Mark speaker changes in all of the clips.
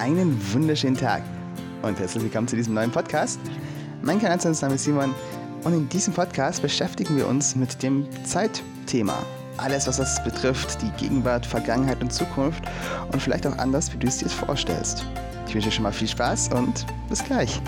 Speaker 1: einen wunderschönen Tag und herzlich willkommen zu diesem neuen Podcast. Mein Kanalname ist Simon und in diesem Podcast beschäftigen wir uns mit dem Zeitthema. Alles, was das betrifft, die Gegenwart, Vergangenheit und Zukunft und vielleicht auch anders, wie du es dir vorstellst. Ich wünsche dir schon mal viel Spaß und bis gleich.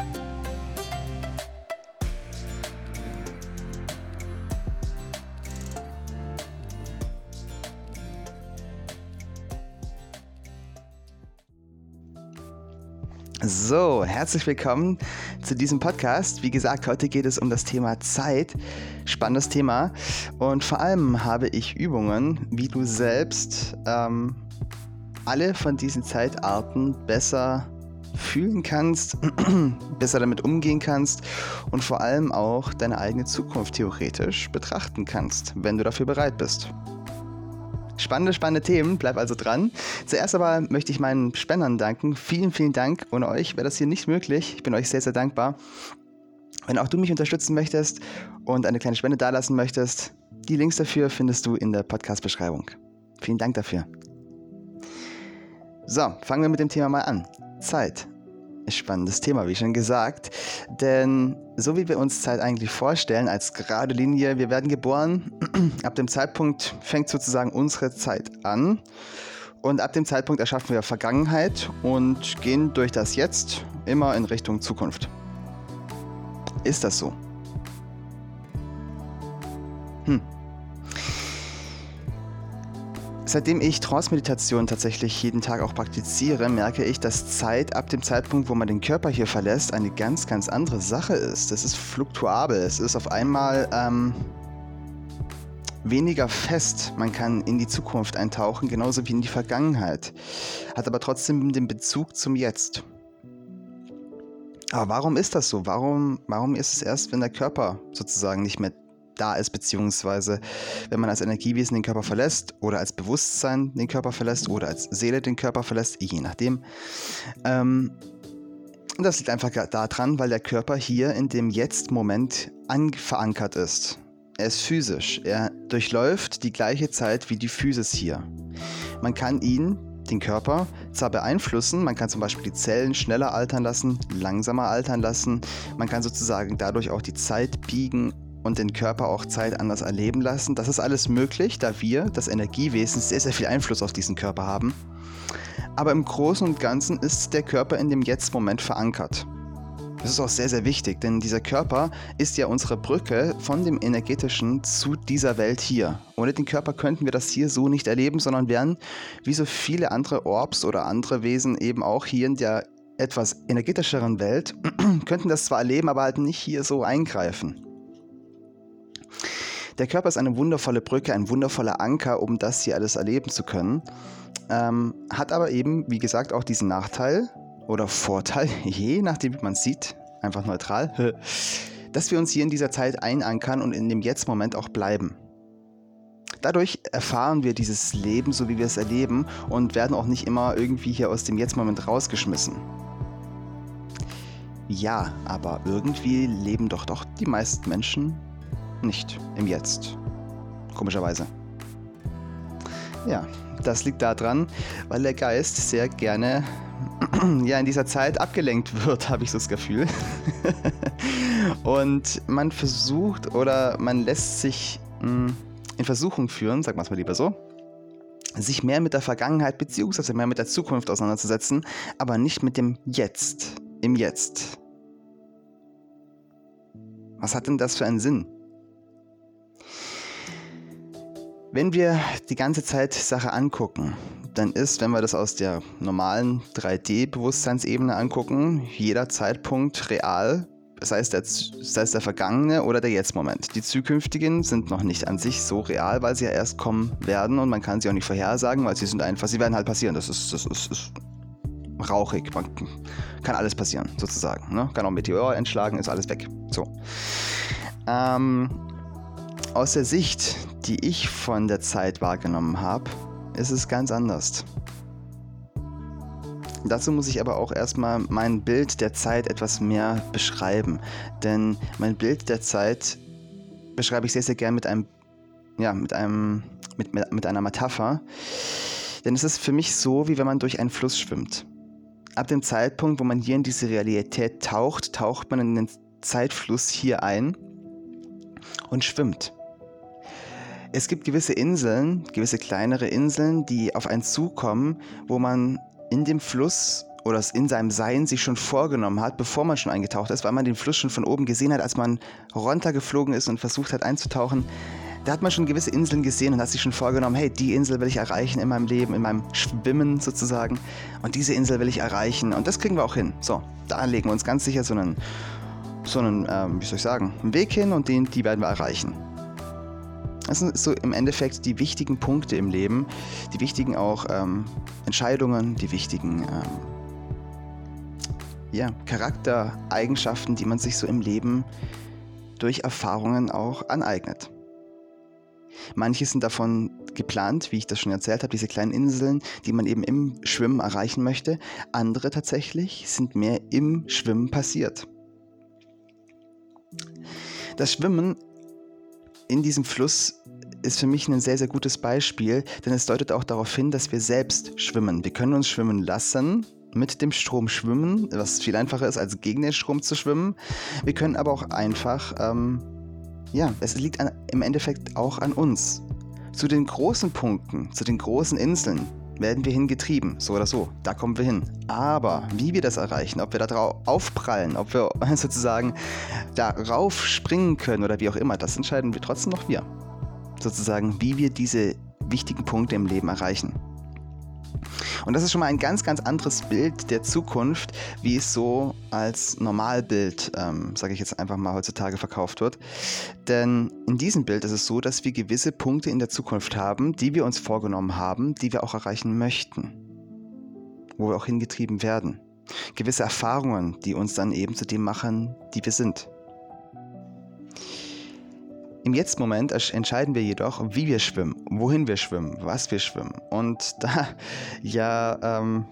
Speaker 1: So, herzlich willkommen zu diesem Podcast. Wie gesagt, heute geht es um das Thema Zeit. Spannendes Thema. Und vor allem habe ich Übungen, wie du selbst ähm, alle von diesen Zeitarten besser fühlen kannst, besser damit umgehen kannst und vor allem auch deine eigene Zukunft theoretisch betrachten kannst, wenn du dafür bereit bist. Spannende, spannende Themen, bleib also dran. Zuerst aber möchte ich meinen Spendern danken. Vielen, vielen Dank. Ohne euch wäre das hier nicht möglich. Ich bin euch sehr, sehr dankbar. Wenn auch du mich unterstützen möchtest und eine kleine Spende dalassen möchtest, die Links dafür findest du in der Podcast-Beschreibung. Vielen Dank dafür. So, fangen wir mit dem Thema mal an. Zeit spannendes Thema, wie schon gesagt. Denn so wie wir uns Zeit eigentlich vorstellen, als gerade Linie, wir werden geboren, ab dem Zeitpunkt fängt sozusagen unsere Zeit an. Und ab dem Zeitpunkt erschaffen wir Vergangenheit und gehen durch das Jetzt immer in Richtung Zukunft. Ist das so? Hm. Seitdem ich Trance-Meditation tatsächlich jeden Tag auch praktiziere, merke ich, dass Zeit ab dem Zeitpunkt, wo man den Körper hier verlässt, eine ganz, ganz andere Sache ist. Das ist fluktuabel. Es ist auf einmal ähm, weniger fest. Man kann in die Zukunft eintauchen, genauso wie in die Vergangenheit. Hat aber trotzdem den Bezug zum Jetzt. Aber warum ist das so? Warum, warum ist es erst, wenn der Körper sozusagen nicht mehr da ist, beziehungsweise wenn man als Energiewesen den Körper verlässt oder als Bewusstsein den Körper verlässt oder als Seele den Körper verlässt, je nachdem. Ähm, das liegt einfach daran, weil der Körper hier in dem Jetzt-Moment verankert ist. Er ist physisch. Er durchläuft die gleiche Zeit wie die Physis hier. Man kann ihn, den Körper, zwar beeinflussen, man kann zum Beispiel die Zellen schneller altern lassen, langsamer altern lassen, man kann sozusagen dadurch auch die Zeit biegen und den Körper auch Zeit anders erleben lassen. Das ist alles möglich, da wir, das Energiewesen, sehr, sehr viel Einfluss auf diesen Körper haben. Aber im Großen und Ganzen ist der Körper in dem Jetzt-Moment verankert. Das ist auch sehr, sehr wichtig, denn dieser Körper ist ja unsere Brücke von dem energetischen zu dieser Welt hier. Ohne den Körper könnten wir das hier so nicht erleben, sondern wären wie so viele andere Orbs oder andere Wesen eben auch hier in der etwas energetischeren Welt, könnten das zwar erleben, aber halt nicht hier so eingreifen. Der Körper ist eine wundervolle Brücke, ein wundervoller Anker, um das hier alles erleben zu können. Ähm, hat aber eben, wie gesagt, auch diesen Nachteil oder Vorteil, je nachdem, wie man es sieht, einfach neutral, dass wir uns hier in dieser Zeit einankern und in dem Jetzt-Moment auch bleiben. Dadurch erfahren wir dieses Leben, so wie wir es erleben, und werden auch nicht immer irgendwie hier aus dem Jetzt-Moment rausgeschmissen. Ja, aber irgendwie leben doch doch die meisten Menschen nicht im Jetzt. Komischerweise. Ja, das liegt daran, weil der Geist sehr gerne ja in dieser Zeit abgelenkt wird, habe ich so das Gefühl. Und man versucht oder man lässt sich hm, in Versuchung führen, sagen wir es mal lieber so, sich mehr mit der Vergangenheit bzw. mehr mit der Zukunft auseinanderzusetzen, aber nicht mit dem Jetzt, im Jetzt. Was hat denn das für einen Sinn? Wenn wir die ganze Zeit Sache angucken, dann ist, wenn wir das aus der normalen 3D-Bewusstseinsebene angucken, jeder Zeitpunkt real, sei es, der, sei es der vergangene oder der Jetzt-Moment. Die zukünftigen sind noch nicht an sich so real, weil sie ja erst kommen werden und man kann sie auch nicht vorhersagen, weil sie sind einfach, sie werden halt passieren. Das ist, das ist, ist rauchig. Man kann alles passieren, sozusagen. Ne? Kann auch Meteor entschlagen, ist alles weg. So. Ähm, aus der Sicht, die ich von der Zeit wahrgenommen habe, ist es ganz anders. Dazu muss ich aber auch erstmal mein Bild der Zeit etwas mehr beschreiben. Denn mein Bild der Zeit beschreibe ich sehr, sehr gern mit einem, ja, mit einem, mit, mit einer Metapher. Denn es ist für mich so, wie wenn man durch einen Fluss schwimmt. ab dem Zeitpunkt, wo man hier in diese Realität taucht, taucht man in den Zeitfluss hier ein und schwimmt. Es gibt gewisse Inseln, gewisse kleinere Inseln, die auf einen zukommen, wo man in dem Fluss oder in seinem Sein sich schon vorgenommen hat, bevor man schon eingetaucht ist, weil man den Fluss schon von oben gesehen hat, als man runtergeflogen ist und versucht hat einzutauchen. Da hat man schon gewisse Inseln gesehen und hat sich schon vorgenommen, hey, die Insel will ich erreichen in meinem Leben, in meinem Schwimmen sozusagen. Und diese Insel will ich erreichen. Und das kriegen wir auch hin. So, da legen wir uns ganz sicher so einen, so einen ähm, wie soll ich sagen, einen Weg hin und den, die werden wir erreichen. Das sind so im Endeffekt die wichtigen Punkte im Leben, die wichtigen auch ähm, Entscheidungen, die wichtigen ähm, ja, Charaktereigenschaften, die man sich so im Leben durch Erfahrungen auch aneignet. Manche sind davon geplant, wie ich das schon erzählt habe, diese kleinen Inseln, die man eben im Schwimmen erreichen möchte. Andere tatsächlich sind mehr im Schwimmen passiert. Das Schwimmen in diesem Fluss ist für mich ein sehr, sehr gutes Beispiel, denn es deutet auch darauf hin, dass wir selbst schwimmen. Wir können uns schwimmen lassen, mit dem Strom schwimmen, was viel einfacher ist, als gegen den Strom zu schwimmen. Wir können aber auch einfach, ähm, ja, es liegt an, im Endeffekt auch an uns. Zu den großen Punkten, zu den großen Inseln werden wir hingetrieben, so oder so. Da kommen wir hin. Aber wie wir das erreichen, ob wir da drauf aufprallen, ob wir sozusagen darauf springen können oder wie auch immer, das entscheiden wir trotzdem noch wir. Sozusagen, wie wir diese wichtigen Punkte im Leben erreichen. Und das ist schon mal ein ganz, ganz anderes Bild der Zukunft, wie es so als Normalbild, ähm, sage ich jetzt einfach mal, heutzutage verkauft wird. Denn in diesem Bild ist es so, dass wir gewisse Punkte in der Zukunft haben, die wir uns vorgenommen haben, die wir auch erreichen möchten. Wo wir auch hingetrieben werden. Gewisse Erfahrungen, die uns dann eben zu dem machen, die wir sind. Im Jetzt-Moment entscheiden wir jedoch, wie wir schwimmen, wohin wir schwimmen, was wir schwimmen. Und da ja ähm,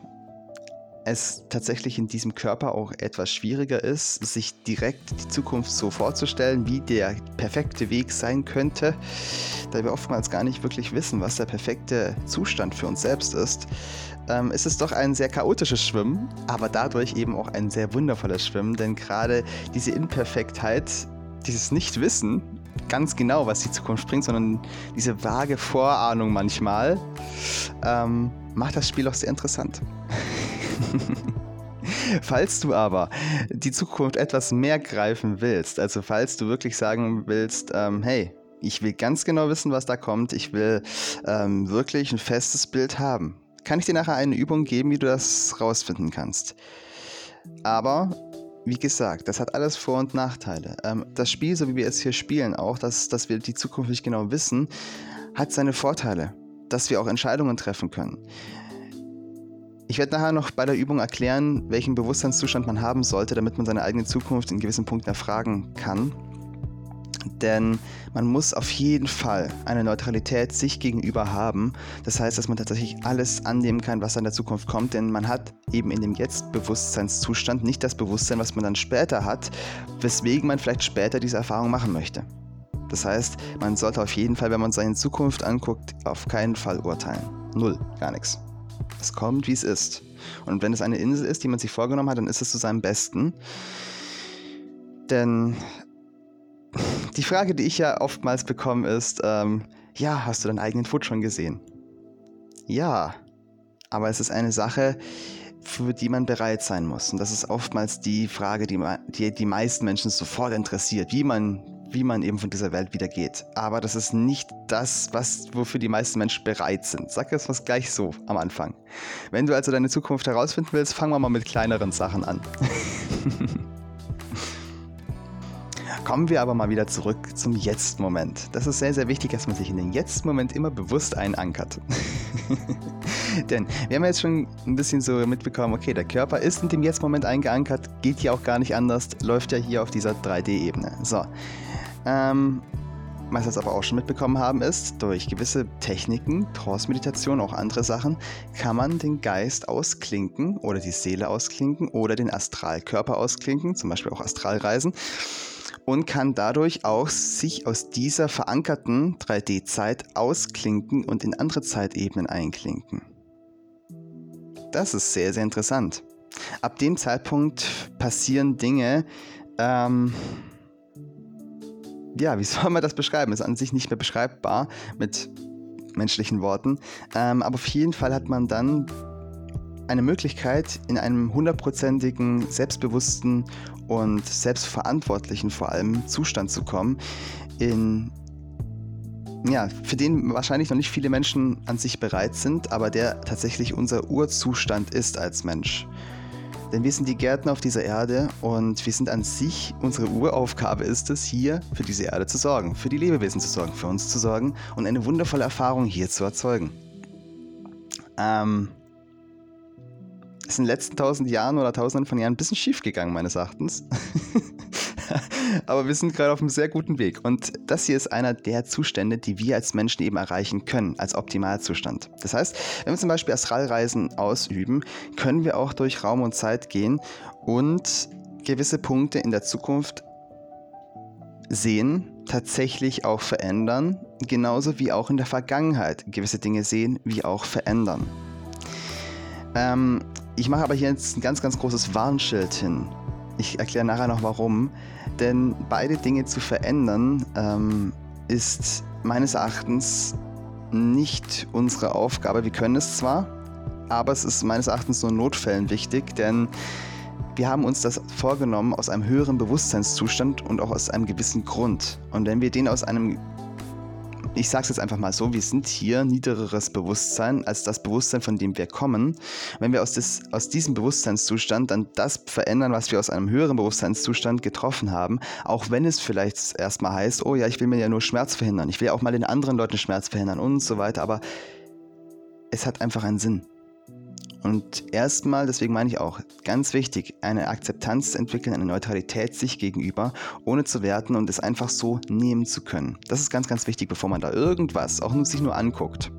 Speaker 1: es tatsächlich in diesem Körper auch etwas schwieriger ist, sich direkt die Zukunft so vorzustellen, wie der perfekte Weg sein könnte, da wir oftmals gar nicht wirklich wissen, was der perfekte Zustand für uns selbst ist, ähm, ist es doch ein sehr chaotisches Schwimmen, aber dadurch eben auch ein sehr wundervolles Schwimmen, denn gerade diese Imperfektheit, dieses Nichtwissen, ganz genau, was die Zukunft bringt, sondern diese vage Vorahnung manchmal ähm, macht das Spiel auch sehr interessant. falls du aber die Zukunft etwas mehr greifen willst, also falls du wirklich sagen willst, ähm, hey, ich will ganz genau wissen, was da kommt, ich will ähm, wirklich ein festes Bild haben, kann ich dir nachher eine Übung geben, wie du das rausfinden kannst. Aber wie gesagt, das hat alles Vor- und Nachteile. Ähm, das Spiel, so wie wir es hier spielen, auch, dass, dass wir die Zukunft nicht genau wissen, hat seine Vorteile, dass wir auch Entscheidungen treffen können. Ich werde nachher noch bei der Übung erklären, welchen Bewusstseinszustand man haben sollte, damit man seine eigene Zukunft in gewissen Punkten erfragen kann. Denn man muss auf jeden Fall eine Neutralität sich gegenüber haben. Das heißt, dass man tatsächlich alles annehmen kann, was in der Zukunft kommt. Denn man hat eben in dem Jetzt-Bewusstseinszustand nicht das Bewusstsein, was man dann später hat, weswegen man vielleicht später diese Erfahrung machen möchte. Das heißt, man sollte auf jeden Fall, wenn man seine Zukunft anguckt, auf keinen Fall urteilen. Null, gar nichts. Es kommt, wie es ist. Und wenn es eine Insel ist, die man sich vorgenommen hat, dann ist es zu seinem Besten. Denn die Frage, die ich ja oftmals bekomme, ist, ähm, ja, hast du deinen eigenen Foot schon gesehen? Ja, aber es ist eine Sache, für die man bereit sein muss. Und das ist oftmals die Frage, die die, die meisten Menschen sofort interessiert, wie man, wie man eben von dieser Welt wieder geht. Aber das ist nicht das, was, wofür die meisten Menschen bereit sind. Sag jetzt was gleich so am Anfang. Wenn du also deine Zukunft herausfinden willst, fangen wir mal mit kleineren Sachen an. Kommen wir aber mal wieder zurück zum Jetzt-Moment. Das ist sehr, sehr wichtig, dass man sich in den Jetzt-Moment immer bewusst einankert. Denn wir haben jetzt schon ein bisschen so mitbekommen, okay, der Körper ist in dem Jetzt-Moment eingeankert, geht hier auch gar nicht anders, läuft ja hier auf dieser 3D-Ebene. So. Ähm, was wir jetzt aber auch schon mitbekommen haben, ist, durch gewisse Techniken, Trance-Meditation, auch andere Sachen, kann man den Geist ausklinken oder die Seele ausklinken oder den Astralkörper ausklinken, zum Beispiel auch Astralreisen und kann dadurch auch sich aus dieser verankerten 3D-Zeit ausklinken und in andere Zeitebenen einklinken. Das ist sehr, sehr interessant. ab dem Zeitpunkt passieren Dinge, ähm, ja, wie soll man das beschreiben? Ist an sich nicht mehr beschreibbar mit menschlichen Worten. Ähm, aber auf jeden Fall hat man dann eine Möglichkeit, in einem hundertprozentigen, selbstbewussten und selbstverantwortlichen vor allem Zustand zu kommen, in ja, für den wahrscheinlich noch nicht viele Menschen an sich bereit sind, aber der tatsächlich unser Urzustand ist als Mensch. Denn wir sind die Gärtner auf dieser Erde und wir sind an sich, unsere Uraufgabe ist es, hier für diese Erde zu sorgen, für die Lebewesen zu sorgen, für uns zu sorgen und eine wundervolle Erfahrung hier zu erzeugen. Ähm, ist in den letzten tausend Jahren oder tausenden von Jahren ein bisschen schief gegangen, meines Erachtens. Aber wir sind gerade auf einem sehr guten Weg. Und das hier ist einer der Zustände, die wir als Menschen eben erreichen können, als Optimalzustand. Das heißt, wenn wir zum Beispiel Astralreisen ausüben, können wir auch durch Raum und Zeit gehen und gewisse Punkte in der Zukunft sehen, tatsächlich auch verändern, genauso wie auch in der Vergangenheit gewisse Dinge sehen, wie auch verändern. Ähm, ich mache aber hier jetzt ein ganz, ganz großes Warnschild hin. Ich erkläre nachher noch warum. Denn beide Dinge zu verändern ähm, ist meines Erachtens nicht unsere Aufgabe. Wir können es zwar, aber es ist meines Erachtens nur in Notfällen wichtig, denn wir haben uns das vorgenommen aus einem höheren Bewusstseinszustand und auch aus einem gewissen Grund. Und wenn wir den aus einem ich sage es jetzt einfach mal so, wir sind hier niedereres Bewusstsein als das Bewusstsein, von dem wir kommen. Wenn wir aus, des, aus diesem Bewusstseinszustand dann das verändern, was wir aus einem höheren Bewusstseinszustand getroffen haben, auch wenn es vielleicht erstmal heißt, oh ja, ich will mir ja nur Schmerz verhindern, ich will ja auch mal den anderen Leuten Schmerz verhindern und so weiter, aber es hat einfach einen Sinn. Und erstmal, deswegen meine ich auch, ganz wichtig, eine Akzeptanz zu entwickeln, eine Neutralität sich gegenüber, ohne zu werten und es einfach so nehmen zu können. Das ist ganz, ganz wichtig, bevor man da irgendwas auch nur sich nur anguckt.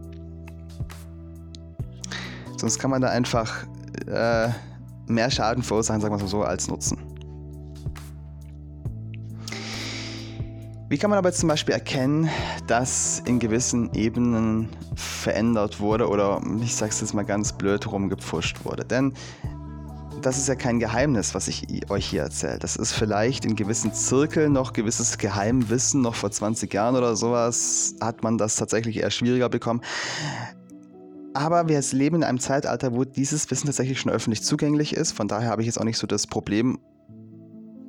Speaker 1: Sonst kann man da einfach äh, mehr Schaden verursachen, sagen wir mal so, als Nutzen. Wie kann man aber zum Beispiel erkennen, dass in gewissen Ebenen verändert wurde oder ich sage es jetzt mal ganz blöd rumgepfuscht wurde? Denn das ist ja kein Geheimnis, was ich euch hier erzähle. Das ist vielleicht in gewissen Zirkeln noch gewisses Geheimwissen. Noch vor 20 Jahren oder sowas hat man das tatsächlich eher schwieriger bekommen. Aber wir leben in einem Zeitalter, wo dieses Wissen tatsächlich schon öffentlich zugänglich ist. Von daher habe ich jetzt auch nicht so das Problem,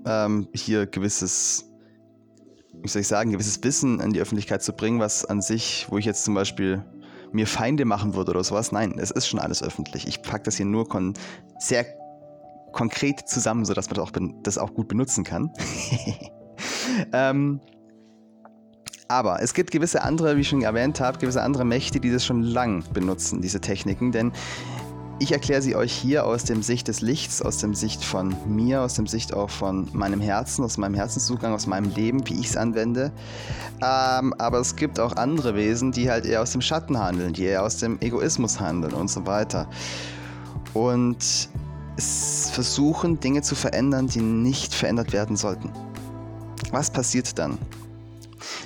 Speaker 1: ähm, hier gewisses wie soll ich sagen, gewisses Wissen in die Öffentlichkeit zu bringen, was an sich, wo ich jetzt zum Beispiel mir Feinde machen würde oder sowas. Nein, es ist schon alles öffentlich. Ich packe das hier nur kon sehr konkret zusammen, sodass man das auch, das auch gut benutzen kann. ähm, aber es gibt gewisse andere, wie ich schon erwähnt habe, gewisse andere Mächte, die das schon lang benutzen, diese Techniken. Denn ich erkläre sie euch hier aus dem Sicht des Lichts, aus dem Sicht von mir, aus dem Sicht auch von meinem Herzen, aus meinem Herzenszugang, aus meinem Leben, wie ich es anwende. Ähm, aber es gibt auch andere Wesen, die halt eher aus dem Schatten handeln, die eher aus dem Egoismus handeln und so weiter. Und versuchen, Dinge zu verändern, die nicht verändert werden sollten. Was passiert dann?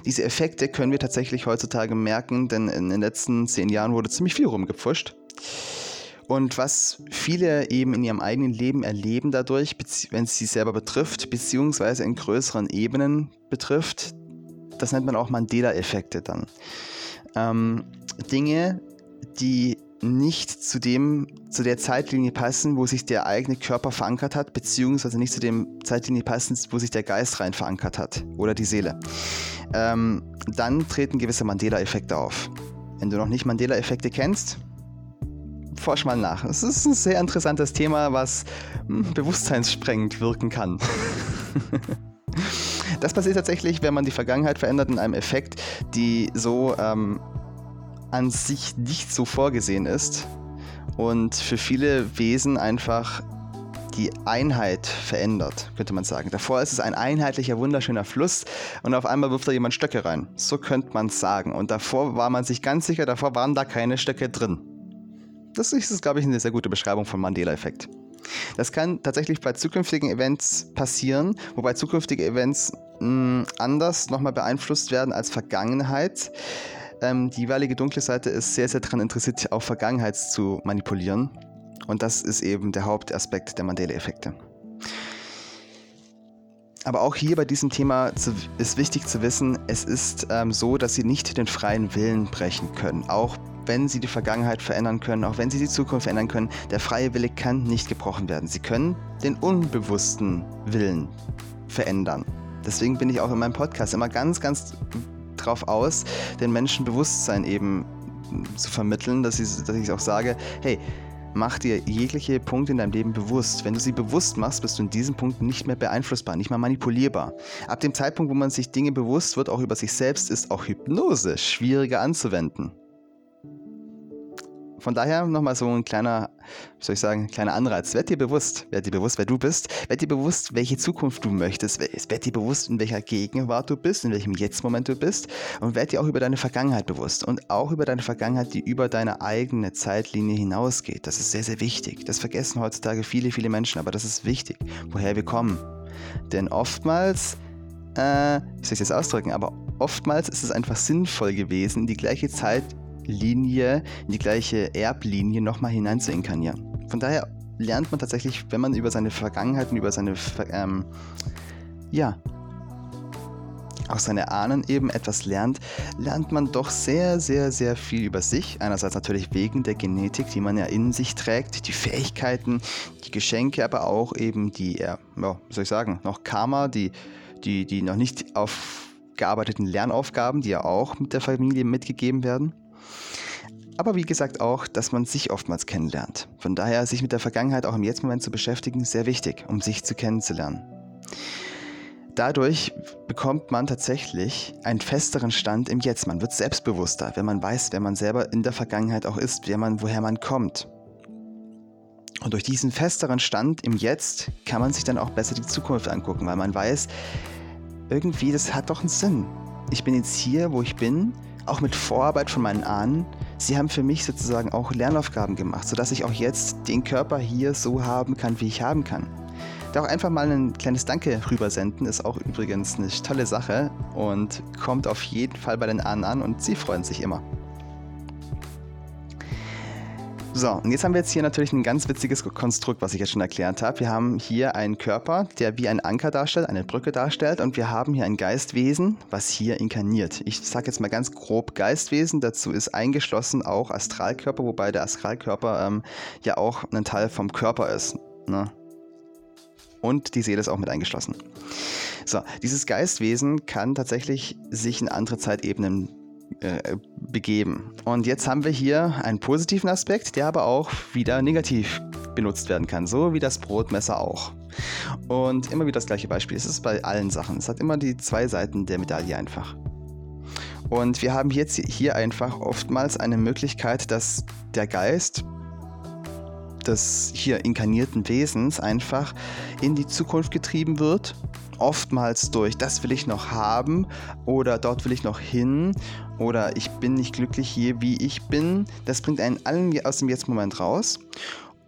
Speaker 1: Diese Effekte können wir tatsächlich heutzutage merken, denn in den letzten zehn Jahren wurde ziemlich viel rumgepfuscht. Und was viele eben in ihrem eigenen Leben erleben dadurch, wenn es sie selber betrifft, beziehungsweise in größeren Ebenen betrifft, das nennt man auch Mandela-Effekte dann. Ähm, Dinge, die nicht zu dem, zu der Zeitlinie passen, wo sich der eigene Körper verankert hat, beziehungsweise nicht zu dem Zeitlinie passen, wo sich der Geist rein verankert hat oder die Seele. Ähm, dann treten gewisse Mandela-Effekte auf. Wenn du noch nicht Mandela-Effekte kennst, forsch mal nach. Es ist ein sehr interessantes Thema, was hm, bewusstseinssprengend wirken kann. das passiert tatsächlich, wenn man die Vergangenheit verändert in einem Effekt, die so ähm, an sich nicht so vorgesehen ist und für viele Wesen einfach die Einheit verändert, könnte man sagen. Davor ist es ein einheitlicher, wunderschöner Fluss und auf einmal wirft da jemand Stöcke rein. So könnte man es sagen. Und davor war man sich ganz sicher, davor waren da keine Stöcke drin. Das ist, glaube ich, eine sehr gute Beschreibung vom Mandela-Effekt. Das kann tatsächlich bei zukünftigen Events passieren, wobei zukünftige Events mh, hm, anders nochmal beeinflusst werden als Vergangenheit. Ähm, die jeweilige dunkle Seite ist sehr, sehr daran interessiert, auch Vergangenheit zu manipulieren. Und das ist eben der Hauptaspekt der Mandela-Effekte. Aber auch hier bei diesem Thema ist wichtig zu wissen, es ist ähm, so, dass sie nicht den freien Willen brechen können. Auch wenn sie die Vergangenheit verändern können, auch wenn sie die Zukunft verändern können, der freie Wille kann nicht gebrochen werden. Sie können den unbewussten Willen verändern. Deswegen bin ich auch in meinem Podcast immer ganz, ganz drauf aus, den Menschen Bewusstsein eben zu vermitteln, dass ich, dass ich auch sage, hey, mach dir jegliche Punkte in deinem Leben bewusst. Wenn du sie bewusst machst, bist du in diesen Punkten nicht mehr beeinflussbar, nicht mehr manipulierbar. Ab dem Zeitpunkt, wo man sich Dinge bewusst wird, auch über sich selbst, ist auch Hypnose schwieriger anzuwenden. Von daher nochmal so ein kleiner, wie soll ich sagen, kleiner Anreiz. Werd dir bewusst, werd dir bewusst, wer du bist. Werd dir bewusst, welche Zukunft du möchtest. Werd dir bewusst, in welcher Gegenwart du bist, in welchem Jetzt-Moment du bist. Und werd dir auch über deine Vergangenheit bewusst. Und auch über deine Vergangenheit, die über deine eigene Zeitlinie hinausgeht. Das ist sehr, sehr wichtig. Das vergessen heutzutage viele, viele Menschen. Aber das ist wichtig, woher wir kommen. Denn oftmals, äh, wie soll ich das ausdrücken, aber oftmals ist es einfach sinnvoll gewesen, die gleiche Zeit Linie, in die gleiche Erblinie nochmal hinein zu inkarnieren. Von daher lernt man tatsächlich, wenn man über seine Vergangenheit und über seine, ähm, ja, auch seine Ahnen eben etwas lernt, lernt man doch sehr, sehr, sehr viel über sich. Einerseits natürlich wegen der Genetik, die man ja in sich trägt, die Fähigkeiten, die Geschenke, aber auch eben die, ja, wie soll ich sagen, noch Karma, die, die, die noch nicht aufgearbeiteten Lernaufgaben, die ja auch mit der Familie mitgegeben werden. Aber wie gesagt auch, dass man sich oftmals kennenlernt. Von daher sich mit der Vergangenheit auch im Jetzt-Moment zu beschäftigen, sehr wichtig, um sich zu kennenzulernen. Dadurch bekommt man tatsächlich einen festeren Stand im Jetzt. Man wird selbstbewusster, wenn man weiß, wer man selber in der Vergangenheit auch ist, wer man, woher man kommt. Und durch diesen festeren Stand im Jetzt kann man sich dann auch besser die Zukunft angucken, weil man weiß, irgendwie, das hat doch einen Sinn. Ich bin jetzt hier, wo ich bin, auch mit Vorarbeit von meinen Ahnen. Sie haben für mich sozusagen auch Lernaufgaben gemacht, sodass ich auch jetzt den Körper hier so haben kann, wie ich haben kann. Da auch einfach mal ein kleines Danke rübersenden, ist auch übrigens eine tolle Sache und kommt auf jeden Fall bei den Ahnen an und sie freuen sich immer. So, und jetzt haben wir jetzt hier natürlich ein ganz witziges Konstrukt, was ich jetzt schon erklärt habe. Wir haben hier einen Körper, der wie ein Anker darstellt, eine Brücke darstellt und wir haben hier ein Geistwesen, was hier inkarniert. Ich sage jetzt mal ganz grob Geistwesen, dazu ist eingeschlossen auch Astralkörper, wobei der Astralkörper ähm, ja auch ein Teil vom Körper ist. Ne? Und die Seele ist auch mit eingeschlossen. So, dieses Geistwesen kann tatsächlich sich in andere Zeitebenen äh, begeben. Und jetzt haben wir hier einen positiven Aspekt, der aber auch wieder negativ benutzt werden kann, so wie das Brotmesser auch. Und immer wieder das gleiche Beispiel. Es ist bei allen Sachen. Es hat immer die zwei Seiten der Medaille einfach. Und wir haben jetzt hier einfach oftmals eine Möglichkeit, dass der Geist des hier inkarnierten Wesens einfach in die Zukunft getrieben wird. Oftmals durch, das will ich noch haben oder dort will ich noch hin oder ich bin nicht glücklich hier, wie ich bin. Das bringt einen allen aus dem Jetzt-Moment raus.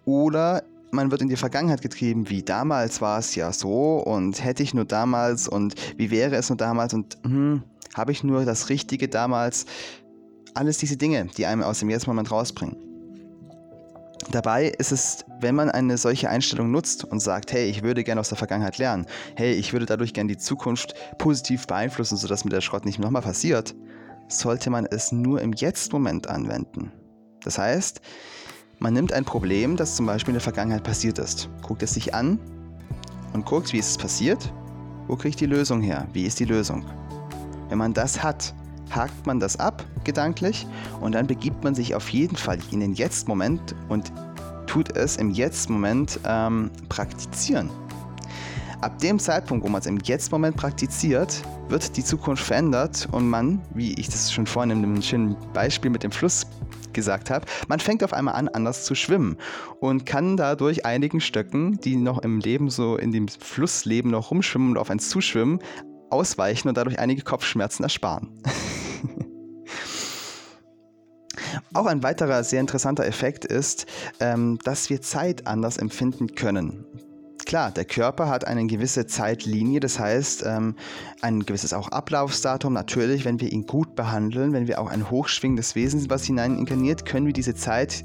Speaker 1: Oder man wird in die Vergangenheit getrieben, wie damals war es ja so und hätte ich nur damals und wie wäre es nur damals und hm, habe ich nur das Richtige damals. Alles diese Dinge, die einem aus dem Jetzt-Moment rausbringen. Dabei ist es, wenn man eine solche Einstellung nutzt und sagt, hey, ich würde gerne aus der Vergangenheit lernen, hey, ich würde dadurch gerne die Zukunft positiv beeinflussen, sodass mir der Schrott nicht nochmal passiert, sollte man es nur im Jetzt-Moment anwenden. Das heißt, man nimmt ein Problem, das zum Beispiel in der Vergangenheit passiert ist, guckt es sich an und guckt, wie ist es passiert, wo kriege ich die Lösung her, wie ist die Lösung. Wenn man das hat, hakt man das ab gedanklich und dann begibt man sich auf jeden Fall in den Jetzt-Moment und tut es im Jetzt-Moment ähm, praktizieren. Ab dem Zeitpunkt, wo man es im Jetzt-Moment praktiziert, wird die Zukunft verändert und man, wie ich das schon vorhin in einem schönen Beispiel mit dem Fluss gesagt habe, man fängt auf einmal an, anders zu schwimmen und kann dadurch einigen Stöcken, die noch im Leben so in dem Flussleben noch rumschwimmen und auf eins zuschwimmen, ausweichen und dadurch einige Kopfschmerzen ersparen. Auch ein weiterer sehr interessanter Effekt ist, ähm, dass wir Zeit anders empfinden können klar, der Körper hat eine gewisse Zeitlinie, das heißt ähm, ein gewisses auch Ablaufsdatum. Natürlich, wenn wir ihn gut behandeln, wenn wir auch ein hochschwingendes Wesen was hinein inkarniert, können wir diese Zeit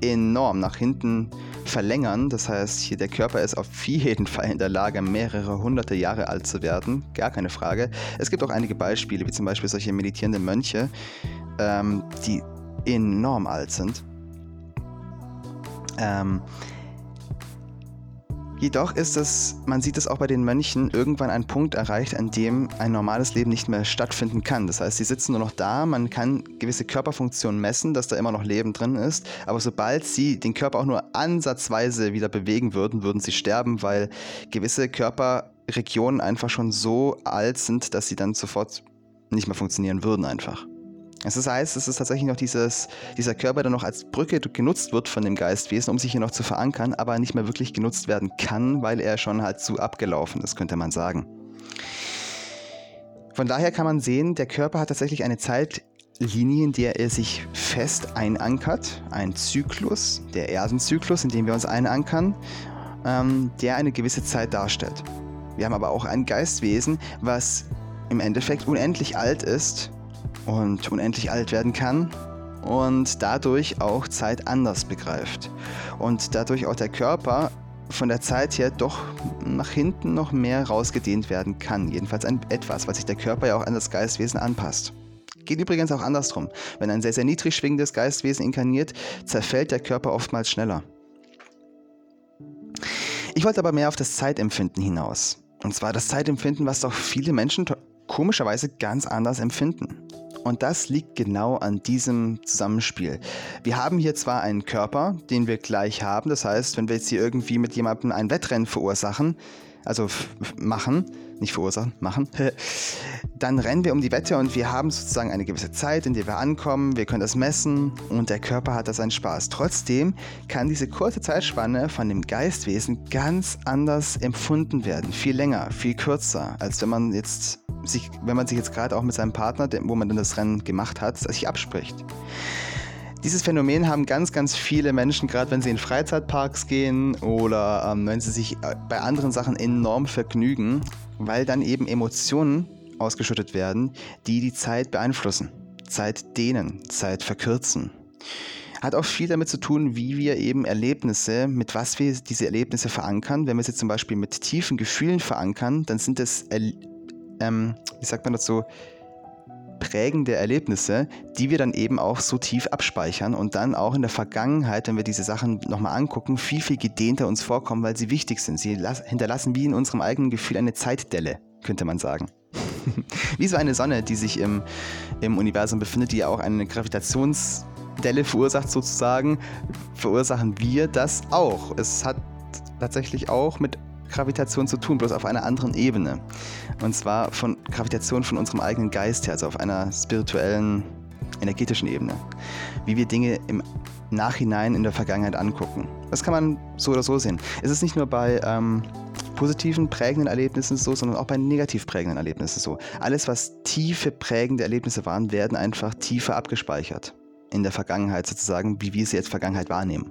Speaker 1: enorm nach hinten verlängern. Das heißt, hier der Körper ist auf jeden Fall in der Lage, mehrere hunderte Jahre alt zu werden. Gar keine Frage. Es gibt auch einige Beispiele, wie zum Beispiel solche meditierende Mönche, ähm, die enorm alt sind. Ähm, Jedoch ist es, man sieht es auch bei den Mönchen, irgendwann ein Punkt erreicht, an dem ein normales Leben nicht mehr stattfinden kann. Das heißt, sie sitzen nur noch da, man kann gewisse Körperfunktionen messen, dass da immer noch Leben drin ist, aber sobald sie den Körper auch nur ansatzweise wieder bewegen würden, würden sie sterben, weil gewisse Körperregionen einfach schon so alt sind, dass sie dann sofort nicht mehr funktionieren würden einfach. Das heißt, es ist tatsächlich noch dieses, dieser Körper, der noch als Brücke genutzt wird von dem Geistwesen, um sich hier noch zu verankern, aber nicht mehr wirklich genutzt werden kann, weil er schon halt zu abgelaufen ist, könnte man sagen. Von daher kann man sehen, der Körper hat tatsächlich eine Zeitlinie, in der er sich fest einankert, ein Zyklus, der Erdenzyklus, in dem wir uns einankern, ähm, der eine gewisse Zeit darstellt. Wir haben aber auch ein Geistwesen, was im Endeffekt unendlich alt ist und unendlich alt werden kann und dadurch auch Zeit anders begreift. Und dadurch auch der Körper von der Zeit her doch nach hinten noch mehr rausgedehnt werden kann. Jedenfalls ein, etwas, weil sich der Körper ja auch an das Geistwesen anpasst. Geht übrigens auch andersrum. Wenn ein sehr, sehr niedrig schwingendes Geistwesen inkarniert, zerfällt der Körper oftmals schneller. Ich wollte aber mehr auf das Zeitempfinden hinaus. Und zwar das Zeitempfinden, was doch viele Menschen komischerweise ganz anders empfinden. Und das liegt genau an diesem Zusammenspiel. Wir haben hier zwar einen Körper, den wir gleich haben, das heißt, wenn wir jetzt hier irgendwie mit jemandem ein Wettrennen verursachen, also machen, nicht verursachen, machen, dann rennen wir um die Wette und wir haben sozusagen eine gewisse Zeit, in der wir ankommen, wir können das messen und der Körper hat da seinen Spaß. Trotzdem kann diese kurze Zeitspanne von dem Geistwesen ganz anders empfunden werden, viel länger, viel kürzer, als wenn man jetzt sich, wenn man sich jetzt gerade auch mit seinem Partner, wo man dann das Rennen gemacht hat, sich abspricht. Dieses Phänomen haben ganz, ganz viele Menschen, gerade wenn sie in Freizeitparks gehen oder ähm, wenn sie sich äh, bei anderen Sachen enorm vergnügen, weil dann eben Emotionen ausgeschüttet werden, die die Zeit beeinflussen, Zeit dehnen, Zeit verkürzen. Hat auch viel damit zu tun, wie wir eben Erlebnisse, mit was wir diese Erlebnisse verankern. Wenn wir sie zum Beispiel mit tiefen Gefühlen verankern, dann sind es, ähm, wie sagt man dazu, prägende Erlebnisse, die wir dann eben auch so tief abspeichern und dann auch in der Vergangenheit, wenn wir diese Sachen nochmal angucken, viel, viel gedehnter uns vorkommen, weil sie wichtig sind. Sie hinterlassen wie in unserem eigenen Gefühl eine Zeitdelle, könnte man sagen. wie so eine Sonne, die sich im, im Universum befindet, die ja auch eine Gravitationsdelle verursacht sozusagen, verursachen wir das auch. Es hat tatsächlich auch mit Gravitation zu tun, bloß auf einer anderen Ebene. Und zwar von Gravitation von unserem eigenen Geist her, also auf einer spirituellen, energetischen Ebene. Wie wir Dinge im Nachhinein in der Vergangenheit angucken. Das kann man so oder so sehen. Es ist nicht nur bei ähm, positiven, prägenden Erlebnissen so, sondern auch bei negativ prägenden Erlebnissen so. Alles, was tiefe, prägende Erlebnisse waren, werden einfach tiefer abgespeichert. In der Vergangenheit sozusagen, wie wir sie jetzt Vergangenheit wahrnehmen.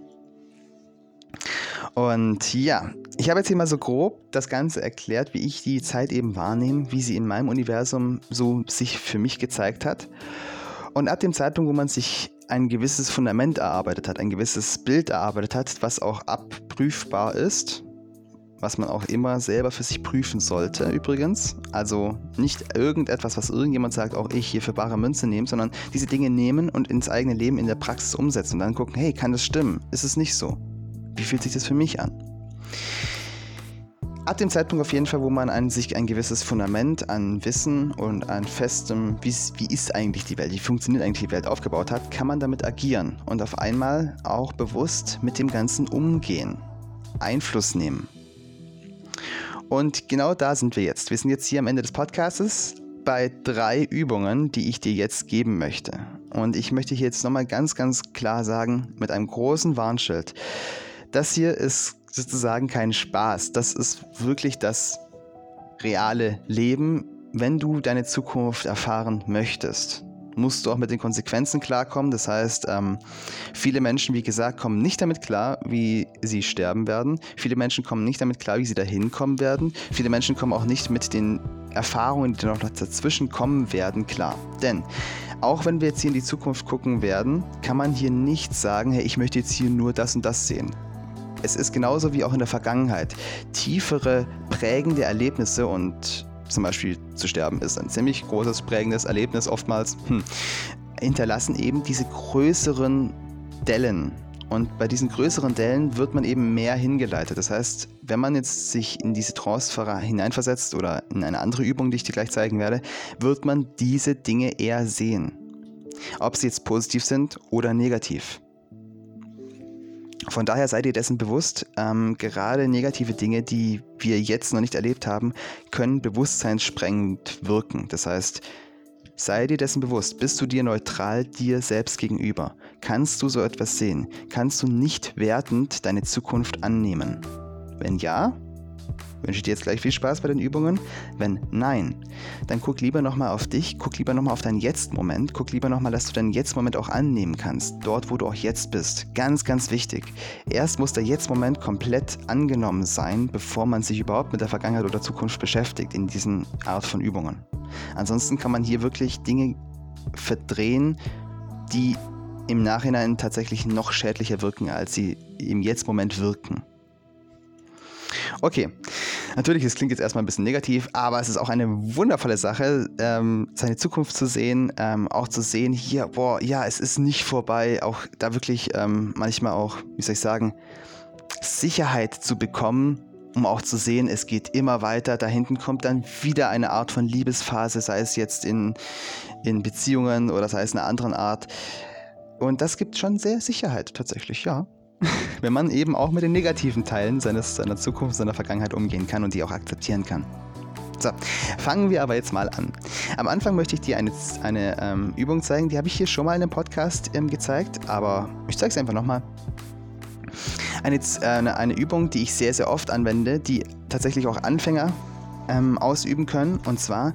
Speaker 1: Und ja, ich habe jetzt hier mal so grob das Ganze erklärt, wie ich die Zeit eben wahrnehme, wie sie in meinem Universum so sich für mich gezeigt hat. Und ab dem Zeitpunkt, wo man sich ein gewisses Fundament erarbeitet hat, ein gewisses Bild erarbeitet hat, was auch abprüfbar ist, was man auch immer selber für sich prüfen sollte übrigens. Also nicht irgendetwas, was irgendjemand sagt, auch ich hier für bare Münze nehmen, sondern diese Dinge nehmen und ins eigene Leben in der Praxis umsetzen und dann gucken, hey, kann das stimmen? Ist es nicht so? Wie fühlt sich das für mich an? Ab dem Zeitpunkt auf jeden Fall, wo man an sich ein gewisses Fundament an Wissen und an festem, wie, ist eigentlich die Welt, wie funktioniert eigentlich die Welt aufgebaut hat, kann man damit agieren und auf einmal auch bewusst mit dem Ganzen umgehen, Einfluss nehmen. Und genau da sind wir jetzt. Wir sind jetzt hier am Ende des Podcasts bei drei Übungen, die ich dir jetzt geben möchte. Und ich möchte hier jetzt nochmal ganz, ganz klar sagen, mit einem großen Warnschild. Das hier ist sozusagen kein Spaß. Das ist wirklich das reale Leben, wenn du deine Zukunft erfahren möchtest musst du auch mit den Konsequenzen klarkommen. Das heißt, ähm, viele Menschen, wie gesagt, kommen nicht damit klar, wie sie sterben werden. Viele Menschen kommen nicht damit klar, wie sie dahin kommen werden. Viele Menschen kommen auch nicht mit den Erfahrungen, die noch dazwischen kommen werden, klar. Denn Auch wenn wir jetzt hier in die Zukunft gucken werden, kann man hier nicht sagen, hey, ich möchte jetzt hier nur das und das sehen. Es ist genauso wie auch in der Vergangenheit. Tiefere, prägende Erlebnisse und zum Beispiel zu sterben ist ein ziemlich großes prägendes Erlebnis oftmals, hm, hinterlassen eben diese größeren Dellen. Und bei diesen größeren Dellen wird man eben mehr hingeleitet. Das heißt, wenn man jetzt sich in diese Trance hineinversetzt oder in eine andere Übung, die ich dir gleich zeigen werde, wird man diese Dinge eher sehen. Ob sie jetzt positiv sind oder negativ. Von daher seid ihr dessen bewusst, ähm, gerade negative Dinge, die wir jetzt noch nicht erlebt haben, können bewusstseinssprengend wirken. Das heißt, sei dir dessen bewusst, bist du dir neutral dir selbst gegenüber? Kannst du so etwas sehen? Kannst du nicht wertend deine Zukunft annehmen? Wenn ja, wünsche ich dir jetzt gleich viel Spaß bei den Übungen. Wenn nein, dann guck lieber nochmal auf dich, guck lieber nochmal auf deinen Jetzt-Moment, guck lieber nochmal, dass du deinen Jetzt-Moment auch annehmen kannst, dort, wo du auch jetzt bist. Ganz, ganz wichtig. Erst muss der Jetzt-Moment komplett angenommen sein, bevor man sich überhaupt mit der Vergangenheit oder Zukunft beschäftigt in diesen Art von Übungen. Ansonsten kann man hier wirklich Dinge verdrehen, die im Nachhinein tatsächlich noch schädlicher wirken, als sie im Jetzt-Moment wirken. Okay, natürlich, es klingt jetzt erstmal ein bisschen negativ, aber es ist auch eine wundervolle Sache, ähm, seine Zukunft zu sehen, ähm, auch zu sehen, hier, boah, ja, es ist nicht vorbei, auch da wirklich ähm, manchmal auch, wie soll ich sagen, Sicherheit zu bekommen, um auch zu sehen, es geht immer weiter. Da hinten kommt dann wieder eine Art von Liebesphase, sei es jetzt in, in Beziehungen oder sei es eine andere Art. Und das gibt schon sehr Sicherheit tatsächlich, ja. wenn man eben auch mit den negativen Teilen seines, seiner Zukunft, seiner Vergangenheit umgehen kann und die auch akzeptieren kann. So, fangen wir aber jetzt mal an. Am Anfang möchte ich dir eine, eine ähm, Übung zeigen, die habe ich hier schon mal in einem Podcast ähm, gezeigt, aber ich zeige es einfach nochmal. Eine, äh, eine, Übung, die ich sehr, sehr oft anwende, die tatsächlich auch Anfänger ähm, ausüben können, und zwar,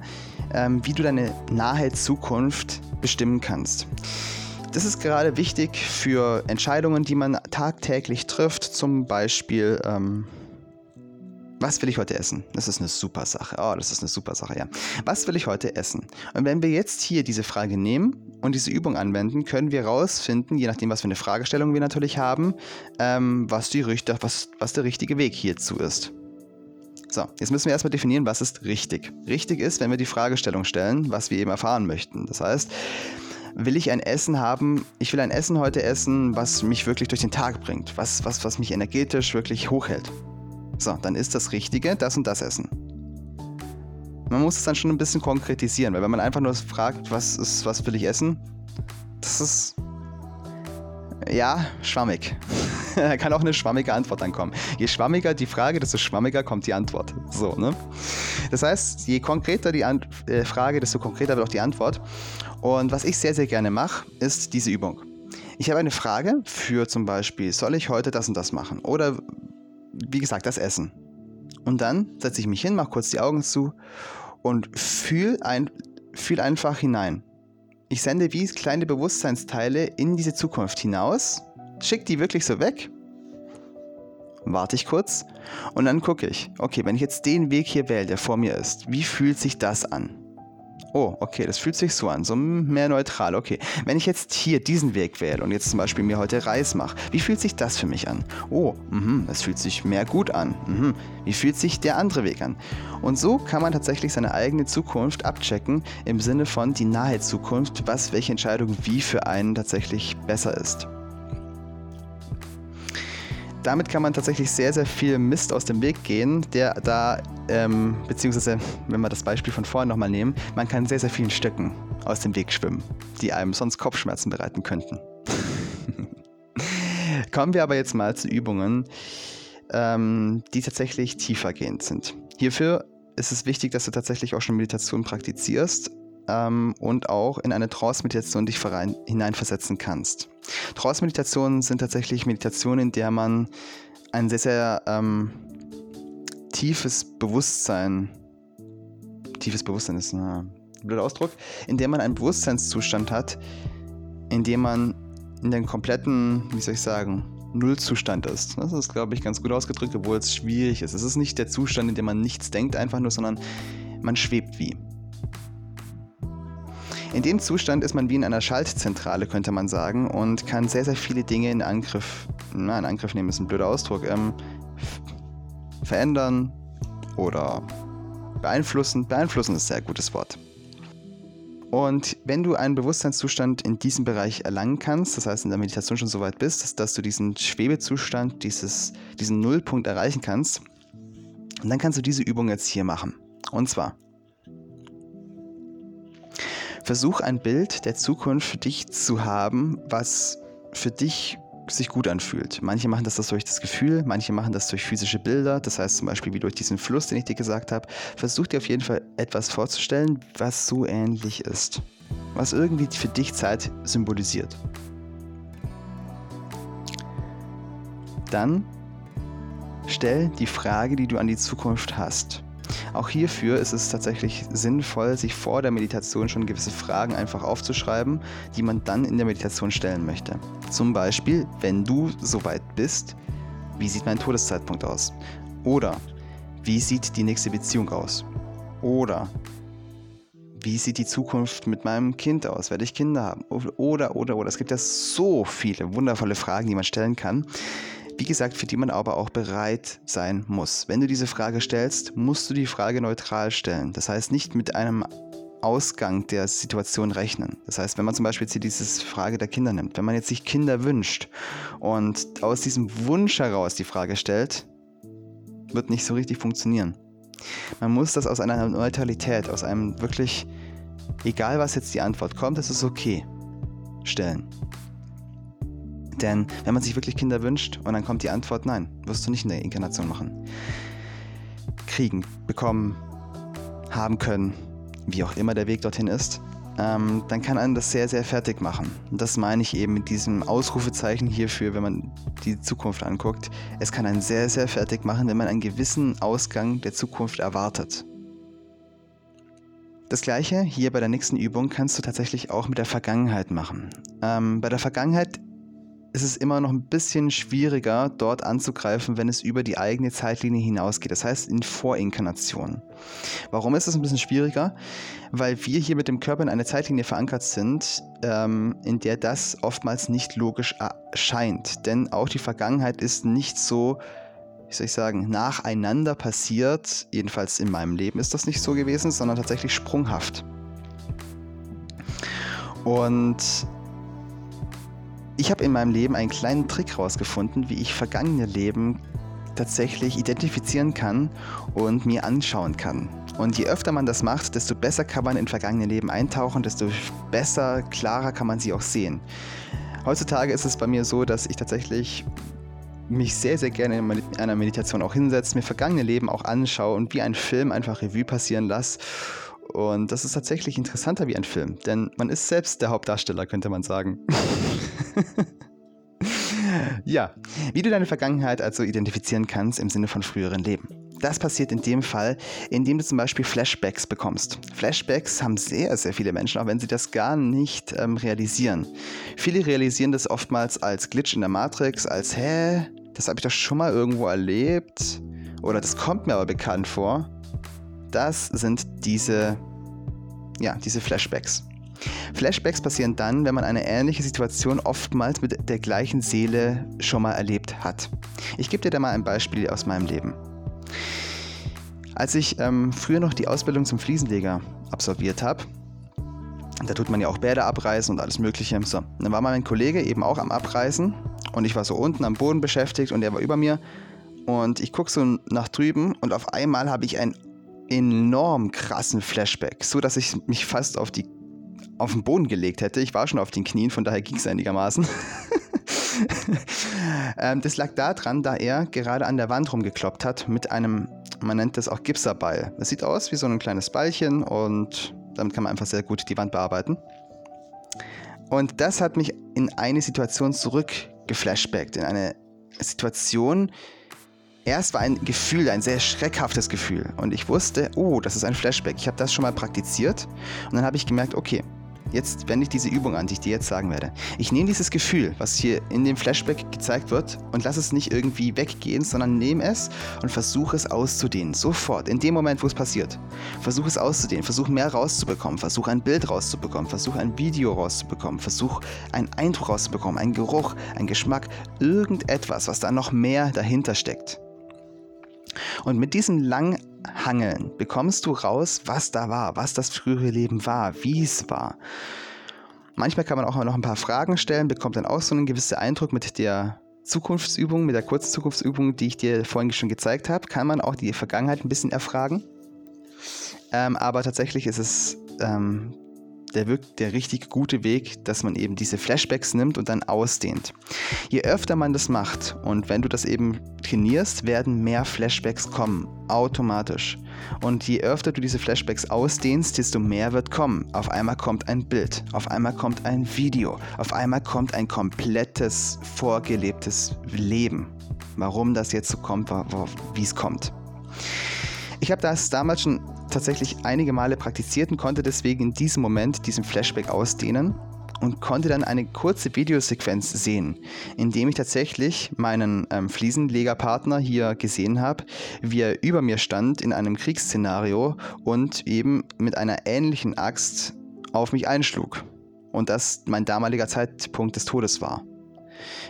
Speaker 1: ähm, wie du deine nahe Zukunft bestimmen kannst. Das ist gerade wichtig für Entscheidungen, die man tagtäglich trifft. Zum Beispiel, ähm, was will ich heute essen? Das ist eine super Sache. Oh, das ist eine super Sache, ja. Was will ich heute essen? Und wenn wir jetzt hier diese Frage nehmen und diese Übung anwenden, können wir herausfinden, je nachdem, was für eine Fragestellung wir natürlich haben, ähm, was, die, was, was der richtige Weg hierzu ist. So, jetzt müssen wir erstmal definieren, was ist richtig. Richtig ist, wenn wir die Fragestellung stellen, was wir eben erfahren möchten. Das heißt, will ich ein Essen haben, ich will ein Essen heute essen, was mich wirklich durch den Tag bringt, was, was, was mich energetisch wirklich hochhält. So, dann ist das Richtige das und das Essen. Man muss es dann schon ein bisschen konkretisieren, weil wenn man einfach nur fragt, was ist, was will ich essen, das ist ja schwammig. da kann auch eine schwammige Antwort dann kommen. Je schwammiger die Frage, desto schwammiger kommt die Antwort. So, ne? Das heißt, je konkreter die An äh, Frage, desto konkreter wird auch die Antwort. Und was ich sehr, sehr gerne mache, ist diese Übung. Ich habe eine Frage für zum Beispiel, soll ich heute das und das machen? Oder wie gesagt, das Essen. Und dann setze ich mich hin, mache kurz die Augen zu und fühle ein, fühl einfach hinein. Ich sende wie kleine Bewusstseinsteile in diese Zukunft hinaus schicke die wirklich so weg, warte ich kurz und dann gucke ich, okay, wenn ich jetzt den Weg hier wähle, der vor mir ist, wie fühlt sich das an? Oh, okay, das fühlt sich so an, so mehr neutral. Okay, wenn ich jetzt hier diesen Weg wähle und jetzt zum Beispiel mir heute Reis mache, wie fühlt sich das für mich an? Oh, mh, es fühlt sich mehr gut an. Mh, wie fühlt sich der andere Weg an? Und so kann man tatsächlich seine eigene Zukunft abchecken im Sinne von die nahe Zukunft, was welche Entscheidung wie für einen tatsächlich besser ist damit kann man tatsächlich sehr, sehr viel Mist aus dem Weg gehen, der da, ähm, beziehungsweise, wenn wir das Beispiel von vorhin nochmal nehmen, man kann sehr, sehr vielen Stöcken aus dem Weg schwimmen, die einem sonst Kopfschmerzen bereiten könnten. Kommen wir aber jetzt mal zu Übungen, ähm, die tatsächlich tiefergehend sind. Hierfür ist es wichtig, dass du tatsächlich auch schon Meditation praktizierst ähm, und auch in eine Trance-Meditation dich hineinversetzen kannst. Trance-Meditationen sind tatsächlich Meditationen, in der man ein sehr, sehr ähm, tiefes Bewusstsein, tiefes Bewusstsein ist ein blöder Ausdruck, in dem man einen Bewusstseinszustand hat, in dem man in den kompletten, wie soll ich sagen, Nullzustand ist. Das ist, glaube ich, ganz gut ausgedrückt, obwohl es schwierig ist. Es ist nicht der Zustand, in dem man nichts denkt, einfach nur, sondern man schwebt wie. In dem Zustand ist man wie in einer Schaltzentrale, könnte man sagen, und kann sehr, sehr viele Dinge in Angriff, na, in Angriff nehmen ist ein blöder Ausdruck, ähm, verändern oder beeinflussen. Beeinflussen ist ein sehr gutes Wort. Und wenn du einen Bewusstseinszustand in diesem Bereich erlangen kannst, das heißt in der Meditation schon so weit bist, dass, dass du diesen Schwebezustand, dieses, diesen Nullpunkt erreichen kannst, dann kannst du diese Übung jetzt hier machen. Und zwar, versuch ein Bild der Zukunft für dich zu haben, was für dich sich gut anfühlt. Manche machen das, durch das Gefühl, manche machen das durch physische Bilder, das heißt zum Beispiel wie durch diesen Fluss, den ich dir gesagt habe. Versuch dir auf jeden Fall etwas vorzustellen, was so ähnlich ist. Was irgendwie für dich Zeit symbolisiert. Dann stell die Frage, die du an die Zukunft hast. Auch hierfür ist es tatsächlich sinnvoll, sich vor der Meditation schon gewisse Fragen einfach aufzuschreiben, die man dann in der Meditation stellen möchte. Zum Beispiel, wenn du soweit bist, wie sieht mein Todeszeitpunkt aus? Oder wie sieht die nächste Beziehung aus? Oder wie sieht die Zukunft mit meinem Kind aus? Werde ich Kinder haben? Oder, oder, oder. Es gibt ja so viele wundervolle Fragen, die man stellen kann. Wie gesagt, für die man aber auch bereit sein muss. Wenn du diese Frage stellst, musst du die Frage neutral stellen. Das heißt nicht mit einem Ausgang der Situation rechnen. Das heißt, wenn man zum Beispiel jetzt diese Frage der Kinder nimmt, wenn man jetzt sich Kinder wünscht und aus diesem Wunsch heraus die Frage stellt, wird nicht so richtig funktionieren. Man muss das aus einer Neutralität, aus einem wirklich, egal was jetzt die Antwort kommt, es ist okay, stellen. Denn wenn man sich wirklich Kinder wünscht und dann kommt die Antwort, nein, wirst du nicht in der Inkarnation machen. Kriegen, bekommen, haben können, wie auch immer der Weg dorthin ist, ähm, dann kann einen das sehr, sehr fertig machen. Und das meine ich eben mit diesem Ausrufezeichen hierfür, wenn man die Zukunft anguckt. Es kann einen sehr, sehr fertig machen, wenn man einen gewissen Ausgang der Zukunft erwartet. Das gleiche hier bei der nächsten Übung kannst du tatsächlich auch mit der Vergangenheit machen. Ähm, bei der Vergangenheit ist es immer noch ein bisschen schwieriger, dort anzugreifen, wenn es über die eigene Zeitlinie hinausgeht. Das heißt in Vorinkarnation. Warum ist es ein bisschen schwieriger? Weil wir hier mit dem Körper in einer Zeitlinie verankert sind, ähm, in der das oftmals nicht logisch erscheint. Denn auch die Vergangenheit ist nicht so, wie soll ich sagen, nacheinander passiert. Jedenfalls in meinem Leben ist das nicht so gewesen, sondern tatsächlich sprunghaft. Und ich habe in meinem Leben einen kleinen Trick rausgefunden, wie ich vergangene Leben tatsächlich identifizieren kann und mir anschauen kann. Und je öfter man das macht, desto besser kann man in vergangene Leben eintauchen, desto besser, klarer kann man sie auch sehen. Heutzutage ist es bei mir so, dass ich tatsächlich mich sehr, sehr gerne in einer Meditation auch hinsetze, mir vergangene Leben auch anschaue und wie ein Film einfach Revue passieren lasse und das ist tatsächlich interessanter wie ein Film, denn man ist selbst der Hauptdarsteller, könnte man sagen. ja, wie du deine Vergangenheit also identifizieren kannst im Sinne von früheren Leben. Das passiert in dem Fall, indem du zum Beispiel Flashbacks bekommst. Flashbacks haben sehr, sehr viele Menschen, auch wenn sie das gar nicht ähm, realisieren. Viele realisieren das oftmals als Glitch in der Matrix, als, hä, das habe ich doch schon mal irgendwo erlebt. Oder das kommt mir aber bekannt vor das sind diese, ja, diese Flashbacks. Flashbacks passieren dann, wenn man eine ähnliche Situation oftmals mit der gleichen Seele schon mal erlebt hat. Ich gebe dir da mal ein Beispiel aus meinem Leben. Als ich ähm, früher noch die Ausbildung zum Fliesenleger absolviert habe, da tut man ja auch Bäder abreißen und alles Mögliche. So, dann war mein Kollege eben auch am Abreißen und ich war so unten am Boden beschäftigt und er war über mir und ich gucke so nach drüben und auf einmal habe ich ein enorm krassen Flashback, so dass ich mich fast auf die auf den Boden gelegt hätte. Ich war schon auf den Knien, von daher ging es einigermaßen. ähm, das lag daran, da er gerade an der Wand rumgekloppt hat mit einem, man nennt das auch Gipserbeil. Das sieht aus wie so ein kleines Ballchen und damit kann man einfach sehr gut die Wand bearbeiten. Und das hat mich in eine Situation zurückgeflashbackt, in eine Situation, Erst war ein Gefühl, ein sehr schreckhaftes Gefühl. Und ich wusste, oh, das ist ein Flashback. Ich habe das schon mal praktiziert. Und dann habe ich gemerkt, okay, jetzt wende ich diese Übung an, die ich dir jetzt sagen werde. Ich nehme dieses Gefühl, was hier in dem Flashback gezeigt wird, und lasse es nicht irgendwie weggehen, sondern nehme es und versuche es auszudehnen. Sofort, in dem Moment, wo es passiert. Versuche es auszudehnen, versuche mehr rauszubekommen, versuche ein Bild rauszubekommen, versuche ein Video rauszubekommen, versuche einen Eindruck rauszubekommen, einen Geruch, einen Geschmack, irgendetwas, was da noch mehr dahinter steckt. Und mit diesem Langhangeln bekommst du raus, was da war, was das frühere Leben war, wie es war. Manchmal kann man auch noch ein paar Fragen stellen, bekommt dann auch so einen gewissen Eindruck mit der Zukunftsübung, mit der kurzen Zukunftsübung, die ich dir vorhin schon gezeigt habe, kann man auch die Vergangenheit ein bisschen erfragen. Ähm, aber tatsächlich ist es ähm, der, der richtig gute Weg, dass man eben diese Flashbacks nimmt und dann ausdehnt. Je öfter man das macht und wenn du das eben trainierst, werden mehr Flashbacks kommen, automatisch. Und je öfter du diese Flashbacks ausdehnst, desto mehr wird kommen. Auf einmal kommt ein Bild, auf einmal kommt ein Video, auf einmal kommt ein komplettes, vorgelebtes Leben. Warum das jetzt so kommt, wie es kommt. Ich habe das damals schon tatsächlich einige Male praktiziert und konnte deswegen in diesem Moment diesen Flashback ausdehnen und konnte dann eine kurze Videosequenz sehen, in dem ich tatsächlich meinen ähm, Fliesenlegerpartner hier gesehen habe, wie er über mir stand in einem Kriegsszenario und eben mit einer ähnlichen Axt auf mich einschlug. Und das mein damaliger Zeitpunkt des Todes war.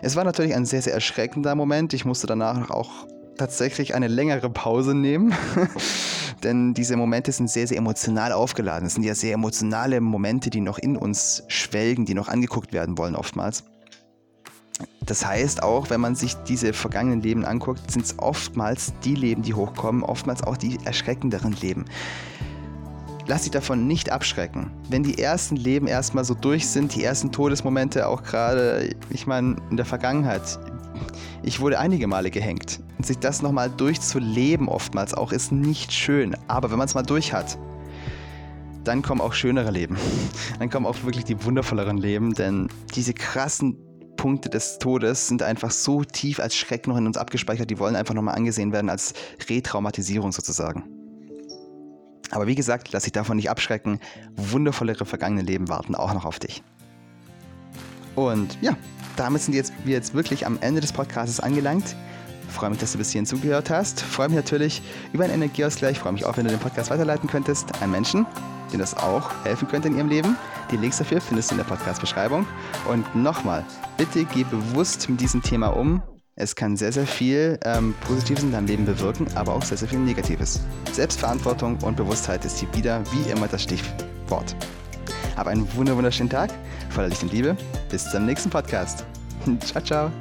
Speaker 1: Es war natürlich ein sehr, sehr erschreckender Moment. Ich musste danach auch tatsächlich eine längere Pause nehmen. denn diese Momente sind sehr, sehr emotional aufgeladen. Es sind ja sehr emotionale Momente, die noch in uns schwelgen, die noch angeguckt werden wollen oftmals. Das heißt auch, wenn man sich diese vergangenen Leben anguckt, sind es oftmals die Leben, die hochkommen, oftmals auch die erschreckenderen Leben. Lass dich davon nicht abschrecken. Wenn die ersten Leben erstmal so durch sind, die ersten Todesmomente auch gerade, ich meine, in der Vergangenheit, ich wurde einige Male gehängt. Und sich das nochmal durchzuleben oftmals auch ist nicht schön. Aber wenn man es mal durch hat, dann kommen auch schönere Leben. Dann kommen auch wirklich die wundervolleren Leben, denn diese krassen Punkte des Todes sind einfach so tief als Schreck noch in uns abgespeichert, die wollen einfach nochmal angesehen werden als Retraumatisierung sozusagen. Aber wie gesagt, lass dich davon nicht abschrecken. Wundervollere vergangene Leben warten auch noch auf dich. Und ja, damit sind jetzt, wir jetzt wirklich am Ende des Podcasts angelangt. Ich freue mich, dass du bis hierhin zugehört hast. Ich freue mich natürlich über einen Energieausgleich. Ich freue mich auch, wenn du den Podcast weiterleiten könntest an Menschen, denen das auch helfen könnte in ihrem Leben. Die Links dafür findest du in der Podcast-Beschreibung. Und nochmal, bitte geh bewusst mit diesem Thema um. Es kann sehr, sehr viel ähm, Positives in deinem Leben bewirken, aber auch sehr, sehr viel Negatives. Selbstverantwortung und Bewusstheit ist hier wieder wie immer das Stichwort. Hab einen wunderschönen Tag, voller Licht und Liebe. Bis zum nächsten Podcast. ciao, ciao.